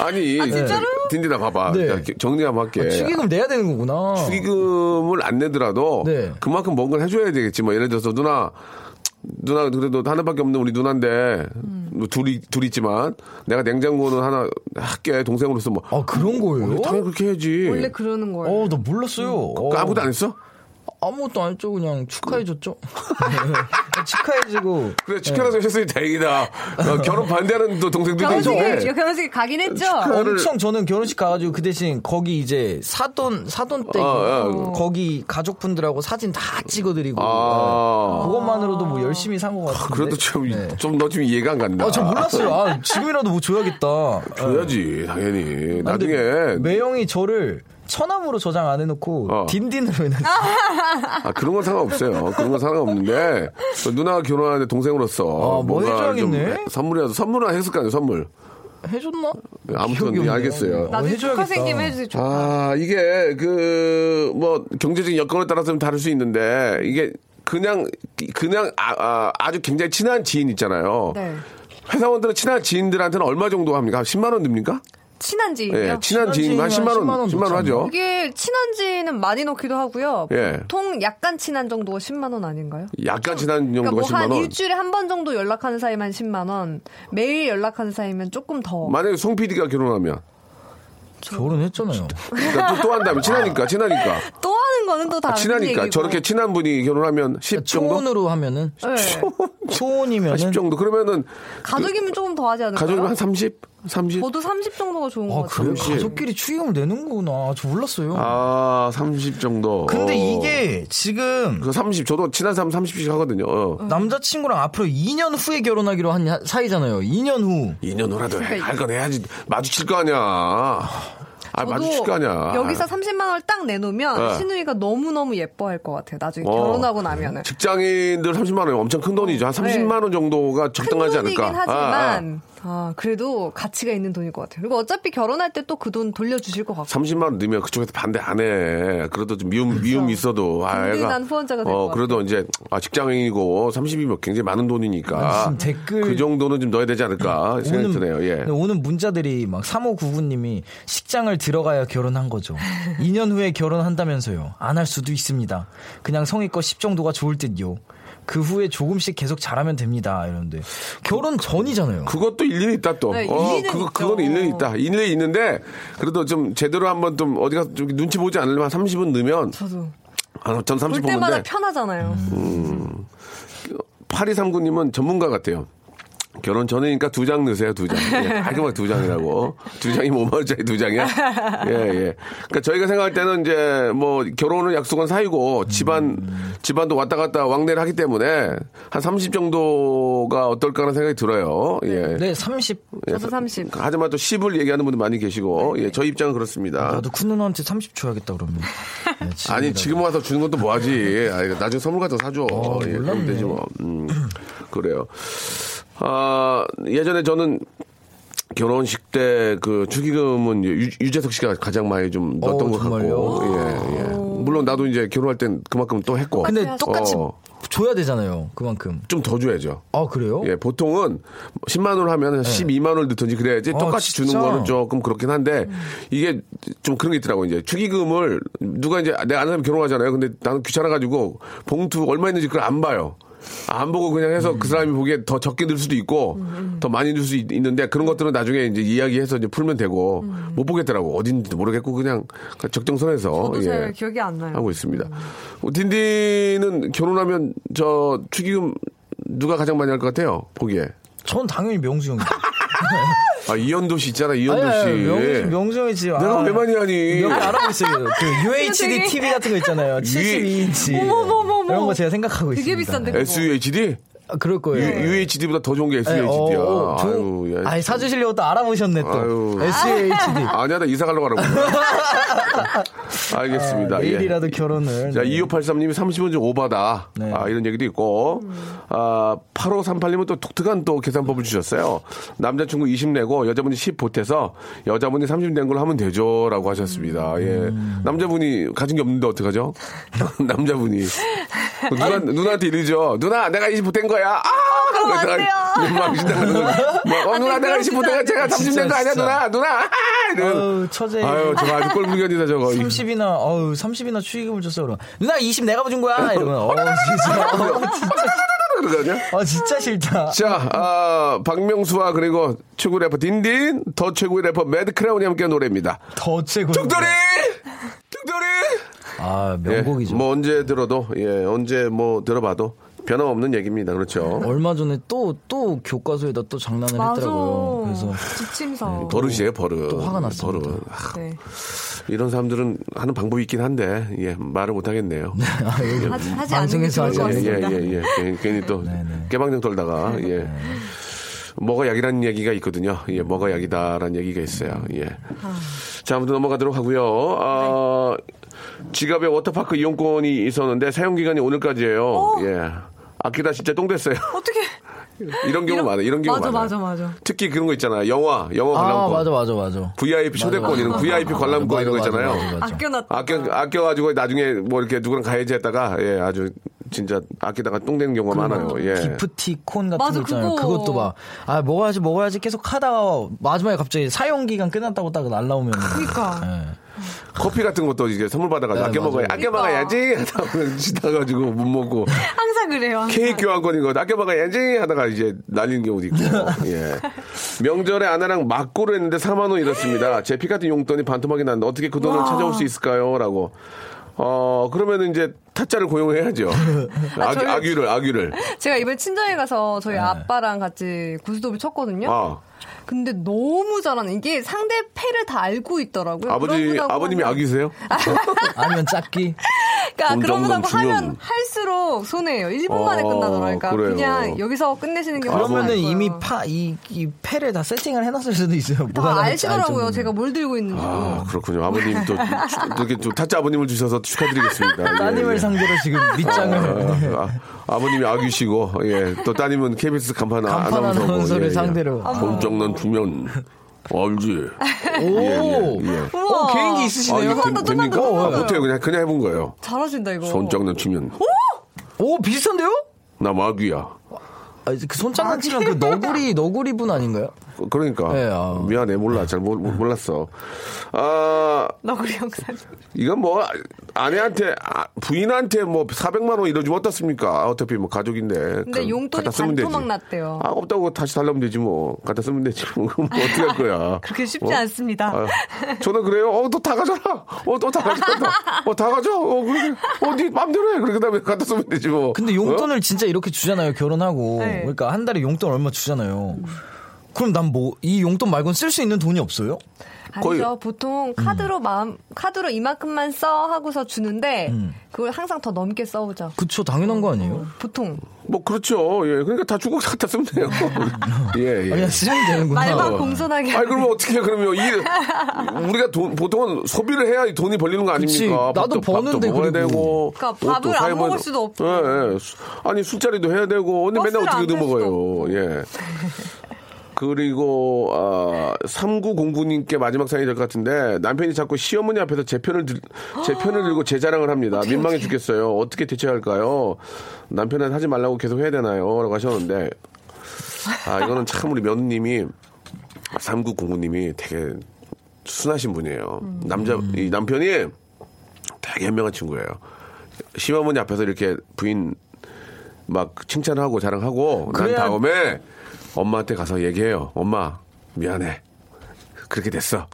아니, 진짜로요? 딘딘아 봐봐. 네. 자, 정리 한번 할게. 축의금 내야 되는 거구나. 축의금을 안 내더라도 네. 그만큼 뭔걸 해줘야 되겠지. 뭐 예를 들어서 누나 누나 그래도 하나밖에 없는 우리 누나인데 뭐 둘이 둘 있지만 내가 냉장고는 하나 할게 동생으로서 뭐 아 그런 거예요? 당연히 그렇게 해야지. 원래 그러는 거예요. 어, 나 몰랐어요. 어. 그 아무것도 안 했어? 아무것도 안 했죠. 그냥 축하해줬죠. [LAUGHS] 축하해주고. 그래 축하라서 했으니 다행이다. 어, 결혼 반대하는 또 동생들도 있는데 결혼식에 가긴 했죠. 엄청 저는 결혼식 가가지고 그 대신 거기 이제 사돈 사돈 댁 아, 아. 거기 가족분들하고 사진 다 찍어드리고 아. 그것만으로도 뭐 열심히 산 것 같은데. 그래도 좀 네. 좀너 지금 이해가 안 간다. 아, 저 몰랐어요. 아, 지금이라도 뭐 줘야겠다. 줘야지 당연히. 아, 나중에 매형이 저를 처남으로 저장 안 해놓고 어. 딘딘으로 해놨어요. 아, 그런 건 상관없어요. 그런 건 상관없는데, 또 누나가 결혼하는데 동생으로서. 뭐 뭔가 해줘야겠네. 좀 선물이라도, 선물은 했을 거 아니에요, 선물. 해줬나? 아무튼, 기억이 예. 알겠어요. 어, 나중에 해줘야겠다. 축하 생기면 해주세요. 아, 이게, 그, 뭐, 경제적인 여건에 따라서 좀 다를 수 있는데, 이게 그냥, 그냥, 아, 주 굉장히 친한 지인 있잖아요. 네. 회사원들은 친한 지인들한테는 얼마 정도 합니까? 한 10만 원 듭니까? 친한 지인이요. 예, 친한 지인 한 10만 원, 10만 원 10만원 넣지 하죠. 이게 친한 지인은 많이 넣기도 하고요. 예. 보통 약간 친한 정도가 10만 원 아닌가요? 약간 친한 그러니까 정도가 뭐한 10만원. 일주일에 한 번 정도 연락하는 사이만 10만 원, 매일 연락하는 사이면 조금 더. 만약에 송 PD가 결혼하면. 결혼했잖아요. 그러니까 또, 또 한다면 친하니까, 친하니까. [LAUGHS] 또 하는 거는 또 아, 다른 친하니까. 얘기고. 저렇게 친한 분이 결혼하면 10 정도? 초혼으로 하면은 네. 초혼이면은 10 정도. 그러면은 가족이면 조금 더 하지 않을까요? 가족이면 한 30? 30? 저도 30 정도가 좋은 아 것 같아요. 그래요? 가족끼리 축의금을 내는구나. 저 몰랐어요. 아, 30 정도. 근데 어. 이게 지금 그 30, 저도 친한 사람 30씩 하거든요. 어. 남자친구랑 앞으로 2년 후에 결혼하기로 한 사이잖아요. 2년 후. 2년 후라도 그러니까 할건 해야지. 마주칠 거 아니야. 아, 맞을 거 아니야. 여기서 30만 원을 딱 내놓으면 네. 신우이가 너무너무 예뻐할 것 같아요. 나중에 어. 결혼하고 나면은. 직장인들 30만 원이 엄청 큰 돈이죠. 한 30만 원 정도가 적당하지 네. 큰 돈이긴 않을까. 아, 아. 하지만 아, 그래도 가치가 있는 돈일 것 같아요. 그리고 어차피 결혼할 때 또 그 돈 돌려주실 것 같고. 30만 원 넣으면 그쪽에서 반대 안 해. 그래도 좀 미움, 미움이 있어도. 아, 애가- 후원자가 될 어, 것 같아요. 그래도 이제, 아, 직장인이고 30이면 굉장히 많은 돈이니까. 지금 댓글 그 정도는 좀 넣어야 되지 않을까 생각이 드네요. 예. 근데 오는 문자들이 막 3599님이 식장을 들어가야 결혼한 거죠. 2년 후에 결혼한다면서요. 안 할 수도 있습니다. 그냥 성의껏 10 정도가 좋을 듯요. 그 후에 조금씩 계속 잘하면 됩니다. 이런데 결혼 전이잖아요. 그것도 일리는 있다 또. 네, 어, 그거. 그거는 일리는 있다. 일리 있는데 그래도 좀 제대로 한번 좀 어디가 좀 눈치 보지 않으려면 30은 넣으면 저도 아, 전 30볼 때마다 편하잖아요. 8239님은 전문가 같아요. 결혼 전이니까 두 장 넣으세요, 두 장. 예, 깔끔하게 두 장이라고. 두 장이 5만원짜리 두 장이야? 예, 예. 그러니까 저희가 생각할 때는 이제 뭐 결혼을 약속한 사이고 집안, 집안도 왔다 갔다 왕래를 하기 때문에 한 30 정도가 어떨까라는 생각이 들어요. 예. 네, 30. 저도 30. 하지만 또 10을 얘기하는 분들 많이 계시고, 예, 저희 입장은 그렇습니다. 나도 큰 누나한테 30 줘야겠다 그러면. 네. [LAUGHS] 아니 지금 와서 주는 것도 뭐하지. 나중에 선물 같은 거 사줘. 어, 예, 그러면 몰랐네. 되지 뭐. 음, 그래요. 아 예전에 저는 결혼식 때 그 축의금은 유, 유재석 씨가 가장 많이 좀 넣었던 어, 것 같고. 정말요? 예, 예. 물론 나도 이제 결혼할 땐 그만큼 또 했고. 근데 하셨어요. 똑같이 어, 줘야 되잖아요. 그만큼. 좀 더 줘야죠. 아, 그래요? 예, 보통은 10만 원을 하면 12만 원을 넣든지 그래야지 아, 똑같이 주는 진짜? 거는 조금 그렇긴 한데 이게 좀 그런 게 있더라고 이제 축의금을 누가 이제 내가 아는 사람이 결혼하잖아요. 근데 나는 귀찮아 가지고 봉투 얼마 있는지 그걸 안 봐요. 아, 안 보고 그냥 해서 그 사람이 보기에 더 적게 들 수도 있고 더 많이 들 수 있는데 그런 것들은 나중에 이제 이야기해서 이제 풀면 되고 못 보겠더라고 어딘지도 모르겠고 그냥 적정선에서 저도 잘 예. 기억이 안 나요. 하고 있습니다. 어, 딘딘은 결혼하면 저 축의금 누가 가장 많이 할 것 같아요? 보기에. 전 당연히 명수 형이죠. [LAUGHS] 아 이현도 씨 있잖아 이현도 씨. 명수, 명수 형이지. 내가 왜 많이 하니? 몇개 알아보고 있어요. 그 [LAUGHS] UHD TV 같은 거 있잖아요. 72인치. 어머머머머. 이런 거 제가 생각하고 있습니다. 되게 비싼데, 네. 그거. SUHD? 아, 그럴 거예요. UHD보다 더 좋은 게 네, SUHD야. 어, 어, 저- 아유, 예. 아이, 사주시려고 또 알아보셨네, 또. 아유. SUHD. [LAUGHS] 아니야 나 이사 가려고 하라고. [LAUGHS] 알겠습니다. 아, 예. 내일이라도 결혼을. 자, 네. 2583님이 30은 좀 오바다. 네. 아, 이런 얘기도 있고. 아, 8538님은 또 독특한 또 계산법을 주셨어요. 남자친구 20 내고 여자분이 10 보태서 여자분이 30 낸 걸로 하면 되죠. 라고 하셨습니다. 예. 음. 남자분이 가진 게 없는데 어떡하죠? [LAUGHS] 남자분이. 누나, 누나한테 이러죠. 누나, 내가 20 보탠 거 야. 아! 그럼 안 그러다가 돼요. 막 신당하는 거. 뭐, 어, 누나, 내가 20 보탠 거 제가 30낸거 아니야, 누나? 누나! 아! 이런. 아유, 처제. 아유, 저거 아주 꼴불견이다, 저거. 30이나, 어우, 30이나 축의금을 줬어, 그럼. 누나 20 내가 준 거야! 이러면, [LAUGHS] 어, 진짜. 어, 진짜. 그러거든요. 아, 진짜 싫다. 자, 아, 박명수와 그리고 최고 래퍼 딘딘, 더 최고의 래퍼 매드클라운이 함께 노래입니다. 더 최고. 툭돌이! 툭돌이! 아, 예, 명곡이죠. 뭐 언제 들어도, 예, 언제 뭐 들어봐도 변함없는 얘기입니다. 그렇죠. 얼마 전에 또, 또 교과서에다 또 장난을 맞아. 했더라고요. 그래서 지침서. 버릇이에요, 버릇. 또 화가 났습니다. 버릇. 아, 네. 이런 사람들은 하는 방법이 있긴 한데, 예, 말을 못 하겠네요. 아, 하지, 하지 게 방송에서 것 하죠. 예. 예, 예. 괜히, 괜히 또 네, 네. 깨방정 돌다가, 예. 뭐가 약이라는 얘기가 있거든요. 예, 뭐가 약이다라는 얘기가 있어요. 예. 자, 아무튼 넘어가도록 하고요. 어, 지갑에 워터파크 이용권이 있었는데 사용 기간이 오늘까지예요. 예. 아끼다 진짜 똥 됐어요. 어떻게. [LAUGHS] 이런 경우 많아요. 이런 경우 맞아, 많아요. 맞아, 맞아. 특히 그런 거 있잖아요. 영화, 영화 아, 관람권. 맞아, 맞아, 맞아. VIP 초대권 맞아, 이런 맞아. VIP 관람권 맞아, 이런 거 맞아, 있잖아요. 맞아, 맞아. 아껴놨다. 아껴 아껴 가지고 나중에 뭐 이렇게 누구랑 가야지 했다가 예 아주 진짜 아끼다가 똥 되는 경우가 많아요. 예. 기프티콘 같은 맞아, 거 있잖아요. 그거. 그것도 막, 아, 먹어야지, 먹어야지 계속 하다가 마지막에 갑자기 사용 기간 끝났다고 딱 날라오면. 그러니까. 예. 커피 같은 것도 이제 선물 받아가지고 네, 아껴. 먹어야 아껴. 먹어야지 하다가 [LAUGHS] 지나가지고 못 먹고 항상 그래요. 항상. 케이크 교환권인 거 아껴 먹어야지 하다가 이제 날리는 경우도 있고 [LAUGHS] 예 명절에 아내랑 막고를 했는데 4만 원 잃었습니다 제 피 같은 용돈이 반토막이 났는데 어떻게 그 돈을 찾아올 수 있을까요?라고 어 그러면 이제 타짜를 고용해야죠 [LAUGHS] 아, 저희- 아귀를 아귀를 제가 이번에 친정에 가서 저희 아빠랑 같이 구스톱을 쳤거든요. 아 근데 너무 잘하는 이게 상대 패를 다 알고 있더라고요. 아버지 아버님이 [LAUGHS] 하면- 아귀세요? 아니면 짝기. 그러니까 정도 주면- 하면 할수록 손해예요. 1분 만에 아, 끝나더라니까. 그래요. 그냥 여기서 끝내시는 게 그러면은 이미 거예요. 파, 이, 이 패를 다 세팅을 해놨을 수도 있어요. 뭐다 하나 할지 알 아시더라고요. 정도면. 제가 뭘 들고 있는지. 아, 그렇군요. 아버님 또, 축- 이렇게 또 타짜 아버님을 주셔서 축하드리겠습니다. 예, 따님을 예. 상대로 지금 밑장을. 아, 아, 버님이 아귀시고, 예. 또 따님은 KBS 간판, 간판 아나운서고, 아나운서를 예, 예. 상대로. 손정난 두면, 알지. 오! 예, 예, 예. 어, 개인기 아, 있으시네요. 이거 된- 됩니까? 아, 못해요. 그냥, 그냥 해본 거예요. 잘하신다 이거. 손정난 치면, 오, 비슷한데요? 나 마귀야. 아, 그 손장난 치면 그 너구리, 너구리 분 아닌가요? 그러니까. 네, 아. 미안해. 몰라. 잘 몰, 몰랐어. 아, 너구리 영상. 이건 뭐 아내한테 아, 부인한테 뭐 400만 원 이러지 어떻습니까? 어차피 뭐 가족인데. 근데 그, 용돈이 갖다 쓰면 되지. 반토막 났대요. 아 없다고 다시 달라면 되지 뭐. 갖다 쓰면 되지. [LAUGHS] 뭐 뭐 어떻게 할 거야? [LAUGHS] 그렇게 쉽지 어? 않습니다. 아, 저는 그래요. 어, 또다 가져라. 어, 또다 가져라. 어, 다 가져. 어, 그래. 어, 네 맘대로 해. 그렇게 다음에 갖다 쓰면 되지 뭐. 근데 용돈을 진짜 이렇게 주잖아요, 결혼하고. 네. 그러니까 한 달에 용돈 얼마 주잖아요. 그럼 난 뭐, 이 용돈 말고는 쓸 수 있는 돈이 없어요? 거의- 아니죠. 보통 카드로 마음 카드로 이만큼만 써 하고서 주는데 음. 그걸 항상 더 넘게 써오죠. 그쵸, 당연한 거 아니에요? 보통 뭐 그렇죠. 예. 그러니까 다 주고 갖다 쓰면 돼요. [LAUGHS] 예, 예. 아, 그냥 쓰면 되는구나. 말만 공손하게. 아니 그러면 어떻게 해 그러면 이 우리가 돈 보통은 소비를 해야 이 돈이 벌리는 거 그치. 아닙니까? 나도 밥도, 버는데 밥도 먹어야 그리고. 되고 그러니까 밥을 옷도 안 먹을 되고. 수도 없고. 예, 예. 수- 아니 술자리도 해야 되고 언니 맨날 버스를 어떻게 안탈 수도 먹어요? 예. 그리고 아 3909님께 마지막 사연이 될 것 같은데 남편이 자꾸 시어머니 앞에서 제 편을 들, 제 편을 들고 [GASPS] 제 자랑을 합니다. 민망해 죽겠어요. 어떻게 대처할까요? 남편은 하지 말라고 계속 해야 되나요?라고 하셨는데 아 이거는 참 우리 며느님이 3909님이 되게 순하신 분이에요. 남자 이 남편이 되게 현명한 친구예요. 시어머니 앞에서 이렇게 부인 막 칭찬하고 자랑하고 난 그래야- 다음에 엄마한테 가서 얘기해요. 엄마 미안해. 그렇게 됐어.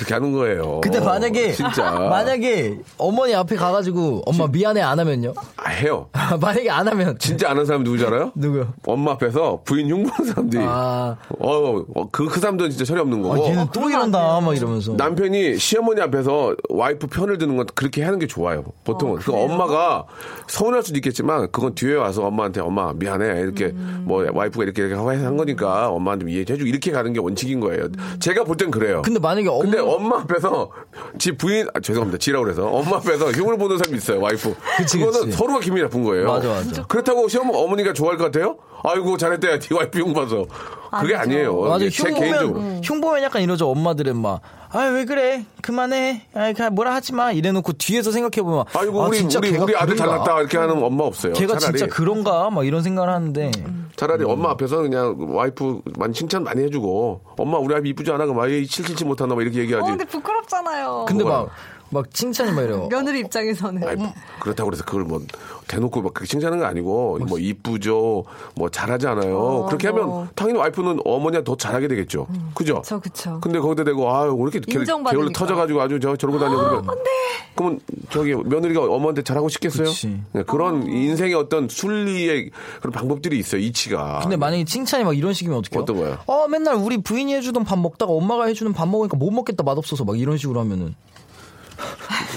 다 그렇게 하는 거예요. 근데 만약에 진짜 [LAUGHS] 만약에 어머니 앞에 가가지고 엄마 미안해 안 하면요? 아, 해요. [LAUGHS] 만약에 안 하면 진짜 아는 사람 누구지 알아요? [LAUGHS] 누구요? 엄마 앞에서 부인 흉보는 사람들이 아. 어, 어, 그, 그 사람들은 진짜 철이 없는 아, 거고 얘는 또 이런다 막 이러면서 남편이 시어머니 앞에서 와이프 편을 드는 건 그렇게 하는 게 좋아요. 보통은. 그 엄마가 서운할 수도 있겠지만 그건 뒤에 와서 엄마한테 엄마 미안해. 이렇게 뭐 와이프가 이렇게 이렇게 한 거니까 엄마한테 이해해주고 이렇게 가는 게 원칙인 거예요. 제가 볼 땐 그래요. 근데 만약에 근데 엄마 앞에서 지 부인 아, 죄송합니다. 지라고 그래서. 엄마 앞에서 흉을 보는 사람이 있어요 와이프. 그치, 그거는 그치. 서로가 기분이 나쁜 거예요. 맞아, 맞아. 그렇다고 시어머 어머니가 좋아할 것 같아요 아이고 잘했다 야네 와이프 흉 봐서. 그게 아니죠. 아니에요. 맞아 흉 개인적으로. 보면 흉 보면 약간 이러죠. 엄마들은 막 아 왜 그래? 그만해. 아 그냥 뭐라 하지 마. 이래놓고 뒤에서 생각해 보면 아이고 아, 우리 진짜 우리 우리 아들 그런가? 잘났다. 이렇게 하는 엄마 없어요. 걔가 차라리. 진짜 그런가? 막 이런 생각을 하는데. 차라리 엄마 앞에서 그냥 와이프 많이 칭찬 많이 해주고 엄마 우리 아이 이쁘지 않아? 그럼 아예 칠칠치 못하나? 막 이렇게 어, 얘기하지. 근데 부끄럽잖아요. 근데? 막 막 칭찬이 막 이래요 [LAUGHS] 며느리 입장에서는 아이, 그렇다고 그래서 그걸 뭐 대놓고 막 그렇게 칭찬하는 거 아니고 뭐 이쁘죠 뭐 잘하잖아요 어, 그렇게 하면 뭐. 당연히 와이프는 어머니가 더 잘하게 되겠죠 그죠 그쵸, 그쵸. 근데 거기다 대고 아유 왜 이렇게. 게을러 터져가지고 아주 저 저러고 다녀 그러면 그러면 저기 며느리가 어머니한테 잘하고 싶겠어요 그치. 네, 그런 인생의 어떤 순리의 그런 방법들이 있어요 이치가 근데 만약에 칭찬이 막 이런 식이면 어떡해요? 어떤 거요? 어, 맨날 우리 부인이 해주던 밥 먹다가 엄마가 해주는 밥 먹으니까 못 먹겠다 맛없어서 막 이런 식으로 하면은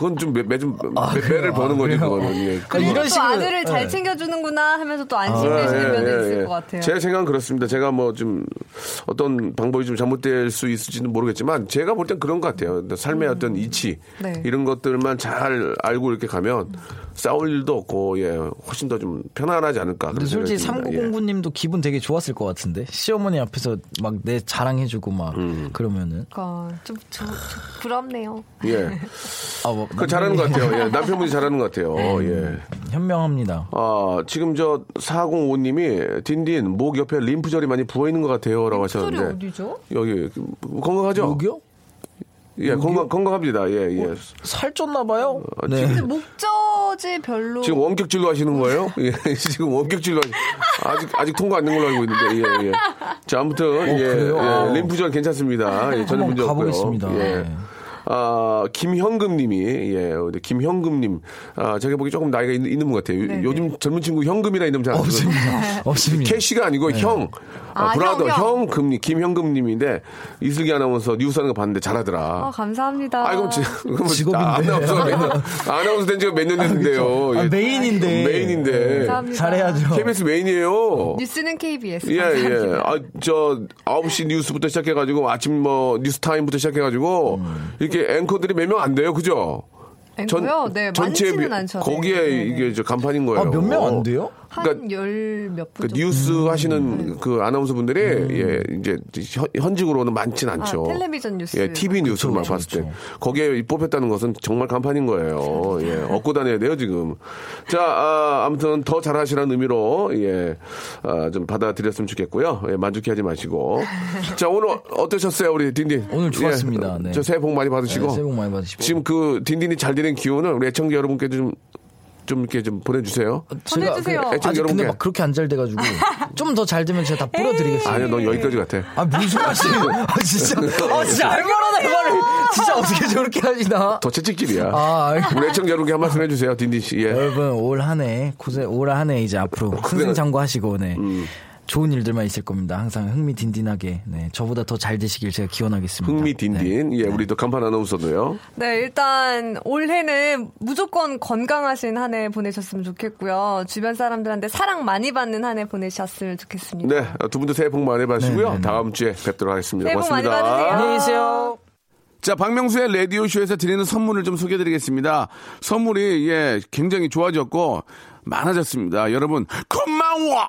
그건 좀 매, 매, 좀 아, 매? 매를 버는 아, 거지? 그거는 예. 그리고 이런 또 식으로- 아들을 잘 네. 챙겨주는구나 하면서 또 안심되시는 예, 면도 예, 있을 예. 것 같아요. 제 생각은 그렇습니다. 제가 뭐 좀 어떤 방법이 좀 잘못될 수 있을지는 모르겠지만 제가 볼 땐 그런 것 같아요. 삶의 어떤 이치 네. 이런 것들만 잘 알고 이렇게 가면 싸울 일도 없고 예 훨씬 더 좀 편안하지 않을까. 근데 그런 솔직히 듭니다. 예. 3909님도 기분 되게 좋았을 것 같은데 시어머니 앞에서 막 내 자랑해주고 막 음. 그러면은 그러니까 좀, 좀, 좀 부럽네요. 예. 예. [LAUGHS] 아, 뭐, 그 잘하는 것 같아요. 예. 남편분이 잘하는 것 같아요. 예. 현명합니다. 아, 지금 저 405님이 딘딘 목 옆에 림프절이 많이 부어 있는 것 같아요라고 하셨는데 어디죠? 여기 건강하죠? 여기요? 예, 건강 건강합니다. 예, 예. 살쪘나 봐요. 어, 네. 근데 목젖이 별로. 지금 원격질로 하시는 거예요? 예, [LAUGHS] 지금 원격질로 하시... 아직 아직 통과 안 된 걸로 알고 있는데 예, 예. 자, 아무튼 예, 그래요? 예, 림프절 괜찮습니다. 예, 전혀 문제 없고요. 가보겠습니다. 예. 네. 아, 김현금님이, 예, 김현금님, 아, 제가 보기 조금 나이가 있, 있는 분 같아요. 요- 네네. 요즘 젊은 친구 현금이라 이름 잘안 쓰거든요. 없습니다. 없습니다. cash가 아니고 형. 아, 브라더 형, 형. 형금님 김형금님인데 이슬기 아나운서 뉴스 하는 거 봤는데 잘하더라. 아, 감사합니다. 아이고 지- 그럼 직업인데. 아나운서 [LAUGHS] 아나운서 된 지가 몇 년 됐는데요. 아, 예. main인데. main인데. 감사합니다. 잘해야죠. KBS main이에요. 뉴스는 KBS. 예, 감사합니다. 예. 아, 저, 9시 뉴스부터 시작해가지고, 아침 뭐, 뉴스타임부터 시작해가지고, 음. 이렇게 앵커들이 몇 명 안 돼요, 그죠? 앵커요? 네, 전체에 많지는 비- 않죠. 거기에 네, 네, 이게 저 간판인 거예요. 아, 몇 명 안 돼요? 그러니까 한열몇 분 그. 뉴스 음. 하시는 그 아나운서 분들이 예 이제 현, 현직으로는 많진 않죠. 아, 텔레비전 뉴스. 예, TV 뉴스만 그쵸, 봤을 때 그쵸. 거기에 뽑혔다는 것은 정말 간판인 거예요. [LAUGHS] 예, 얻고 다녀야 돼요 지금. 자, 아, 아무튼 더 잘하시라는 의미로 예, 아, 좀 받아들였으면 좋겠고요. 예, 만족해하지 마시고. [LAUGHS] 자, 오늘 어떠셨어요, 우리 딘딘? 오늘 좋았습니다. 예, 네. 저 새해 복 많이 받으시고. 네, 새해 복 많이 받으시고. 지금 그 딘딘이 잘 되는 기운을 우리 애청자 여러분께 좀. 좀 이렇게 좀 보내주세요. 보내주세요. 그, 애청자 아직 근데 여러분께. 막 그렇게 안 잘 돼가지고 [LAUGHS] 좀 더 잘 되면 제가 다 뿌려드리겠습니다. 아니야, 넌 여기까지 같아. 아 무슨 [LAUGHS] 말씀이에요? 아 진짜, 아 진짜 알만하다 이 말을 진짜 어떻게 저렇게 하시나? 더 채찍질이야. 아, 아이고. 우리 애청자 여러분께 한 말씀 해주세요, 딘딘 씨. 예. 여러분 올 한해 고생 올 한 해 이제 앞으로 승승장구하시고 네. 좋은 일들만 있을 겁니다. 항상 흥미딘딘하게 네, 저보다 더 잘 되시길 제가 기원하겠습니다. 흥미 네. 딘딘. 예, 우리 또 간판 아나운서도요. 네, 일단 올해는 무조건 건강하신 한 해 보내셨으면 좋겠고요. 주변 사람들한테 사랑 많이 받는 한 해 보내셨으면 좋겠습니다. 네, 두 분도 새해 복 많이 받으시고요. 네, 네, 네. 다음 주에 뵙도록 하겠습니다. 새해 복 많이 고맙습니다. 받으세요. 안녕히 계세요. 자, 박명수의 라디오쇼에서 드리는 선물을 좀 소개해 드리겠습니다. 선물이, 예, 굉장히 좋아졌고, 많아졌습니다. 여러분, 고마워!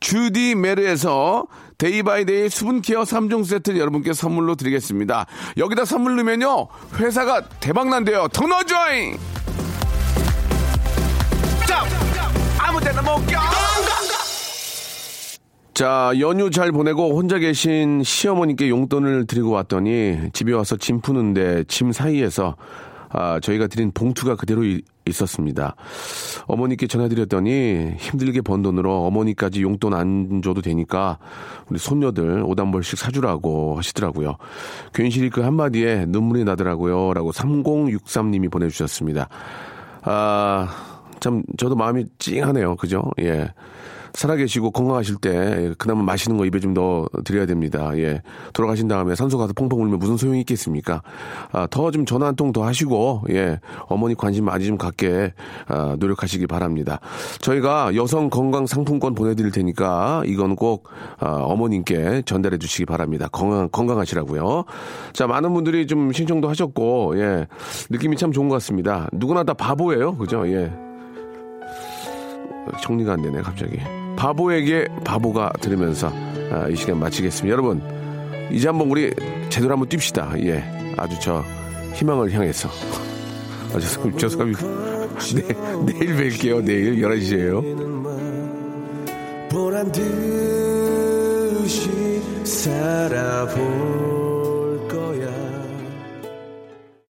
주디 메르에서 데이바이데이 수분케어 3종 세트 여러분께 선물로 드리겠습니다. 여기다 선물 넣으면요, 회사가 대박난대요. 더 넣어줘잉! 아무 데나 못 가! 자, 연휴 잘 보내고 혼자 계신 시어머니께 용돈을 드리고 왔더니 집에 와서 짐 푸는데 짐 사이에서 아, 저희가 드린 봉투가 그대로 이- 있었습니다. 어머니께 전화드렸더니 힘들게 번 돈으로 어머니까지 용돈 안 줘도 되니까 우리 손녀들 옷 한 벌씩 사주라고 하시더라고요. 괜시리 그 한마디에 눈물이 나더라고요. 라고 3063님이 보내주셨습니다. 아, 참, 저도 마음이 찡하네요. 그죠? 예. 살아계시고 건강하실 때 그나마 맛있는 거 입에 좀 넣어 드려야 됩니다. 예. 돌아가신 다음에 산소 가서 펑펑 울면 무슨 소용이 있겠습니까? 아, 더 좀 전화 한 통 더 하시고 예. 어머니 관심 많이 좀 갖게 아, 노력하시기 바랍니다. 저희가 여성 건강 상품권 보내드릴 테니까 이건 꼭 아, 어머님께 전달해 주시기 바랍니다. 건강 건강하시라고요. 자 많은 분들이 좀 신청도 하셨고 예. 느낌이 참 좋은 것 같습니다. 누구나 다 바보예요, 그죠? 예. 정리가 안 되네 갑자기 바보에게 바보가 들으면서 아, 이 시간 마치겠습니다. 여러분 이제 한번 우리 제대로 한번 뜁시다. 예 아주 저 희망을 향해서. [LAUGHS] 아 죄송합니다. 죄송합니다. [LAUGHS] 네, 내일 뵐게요. 내일 11시에요. 보란 듯이 살아보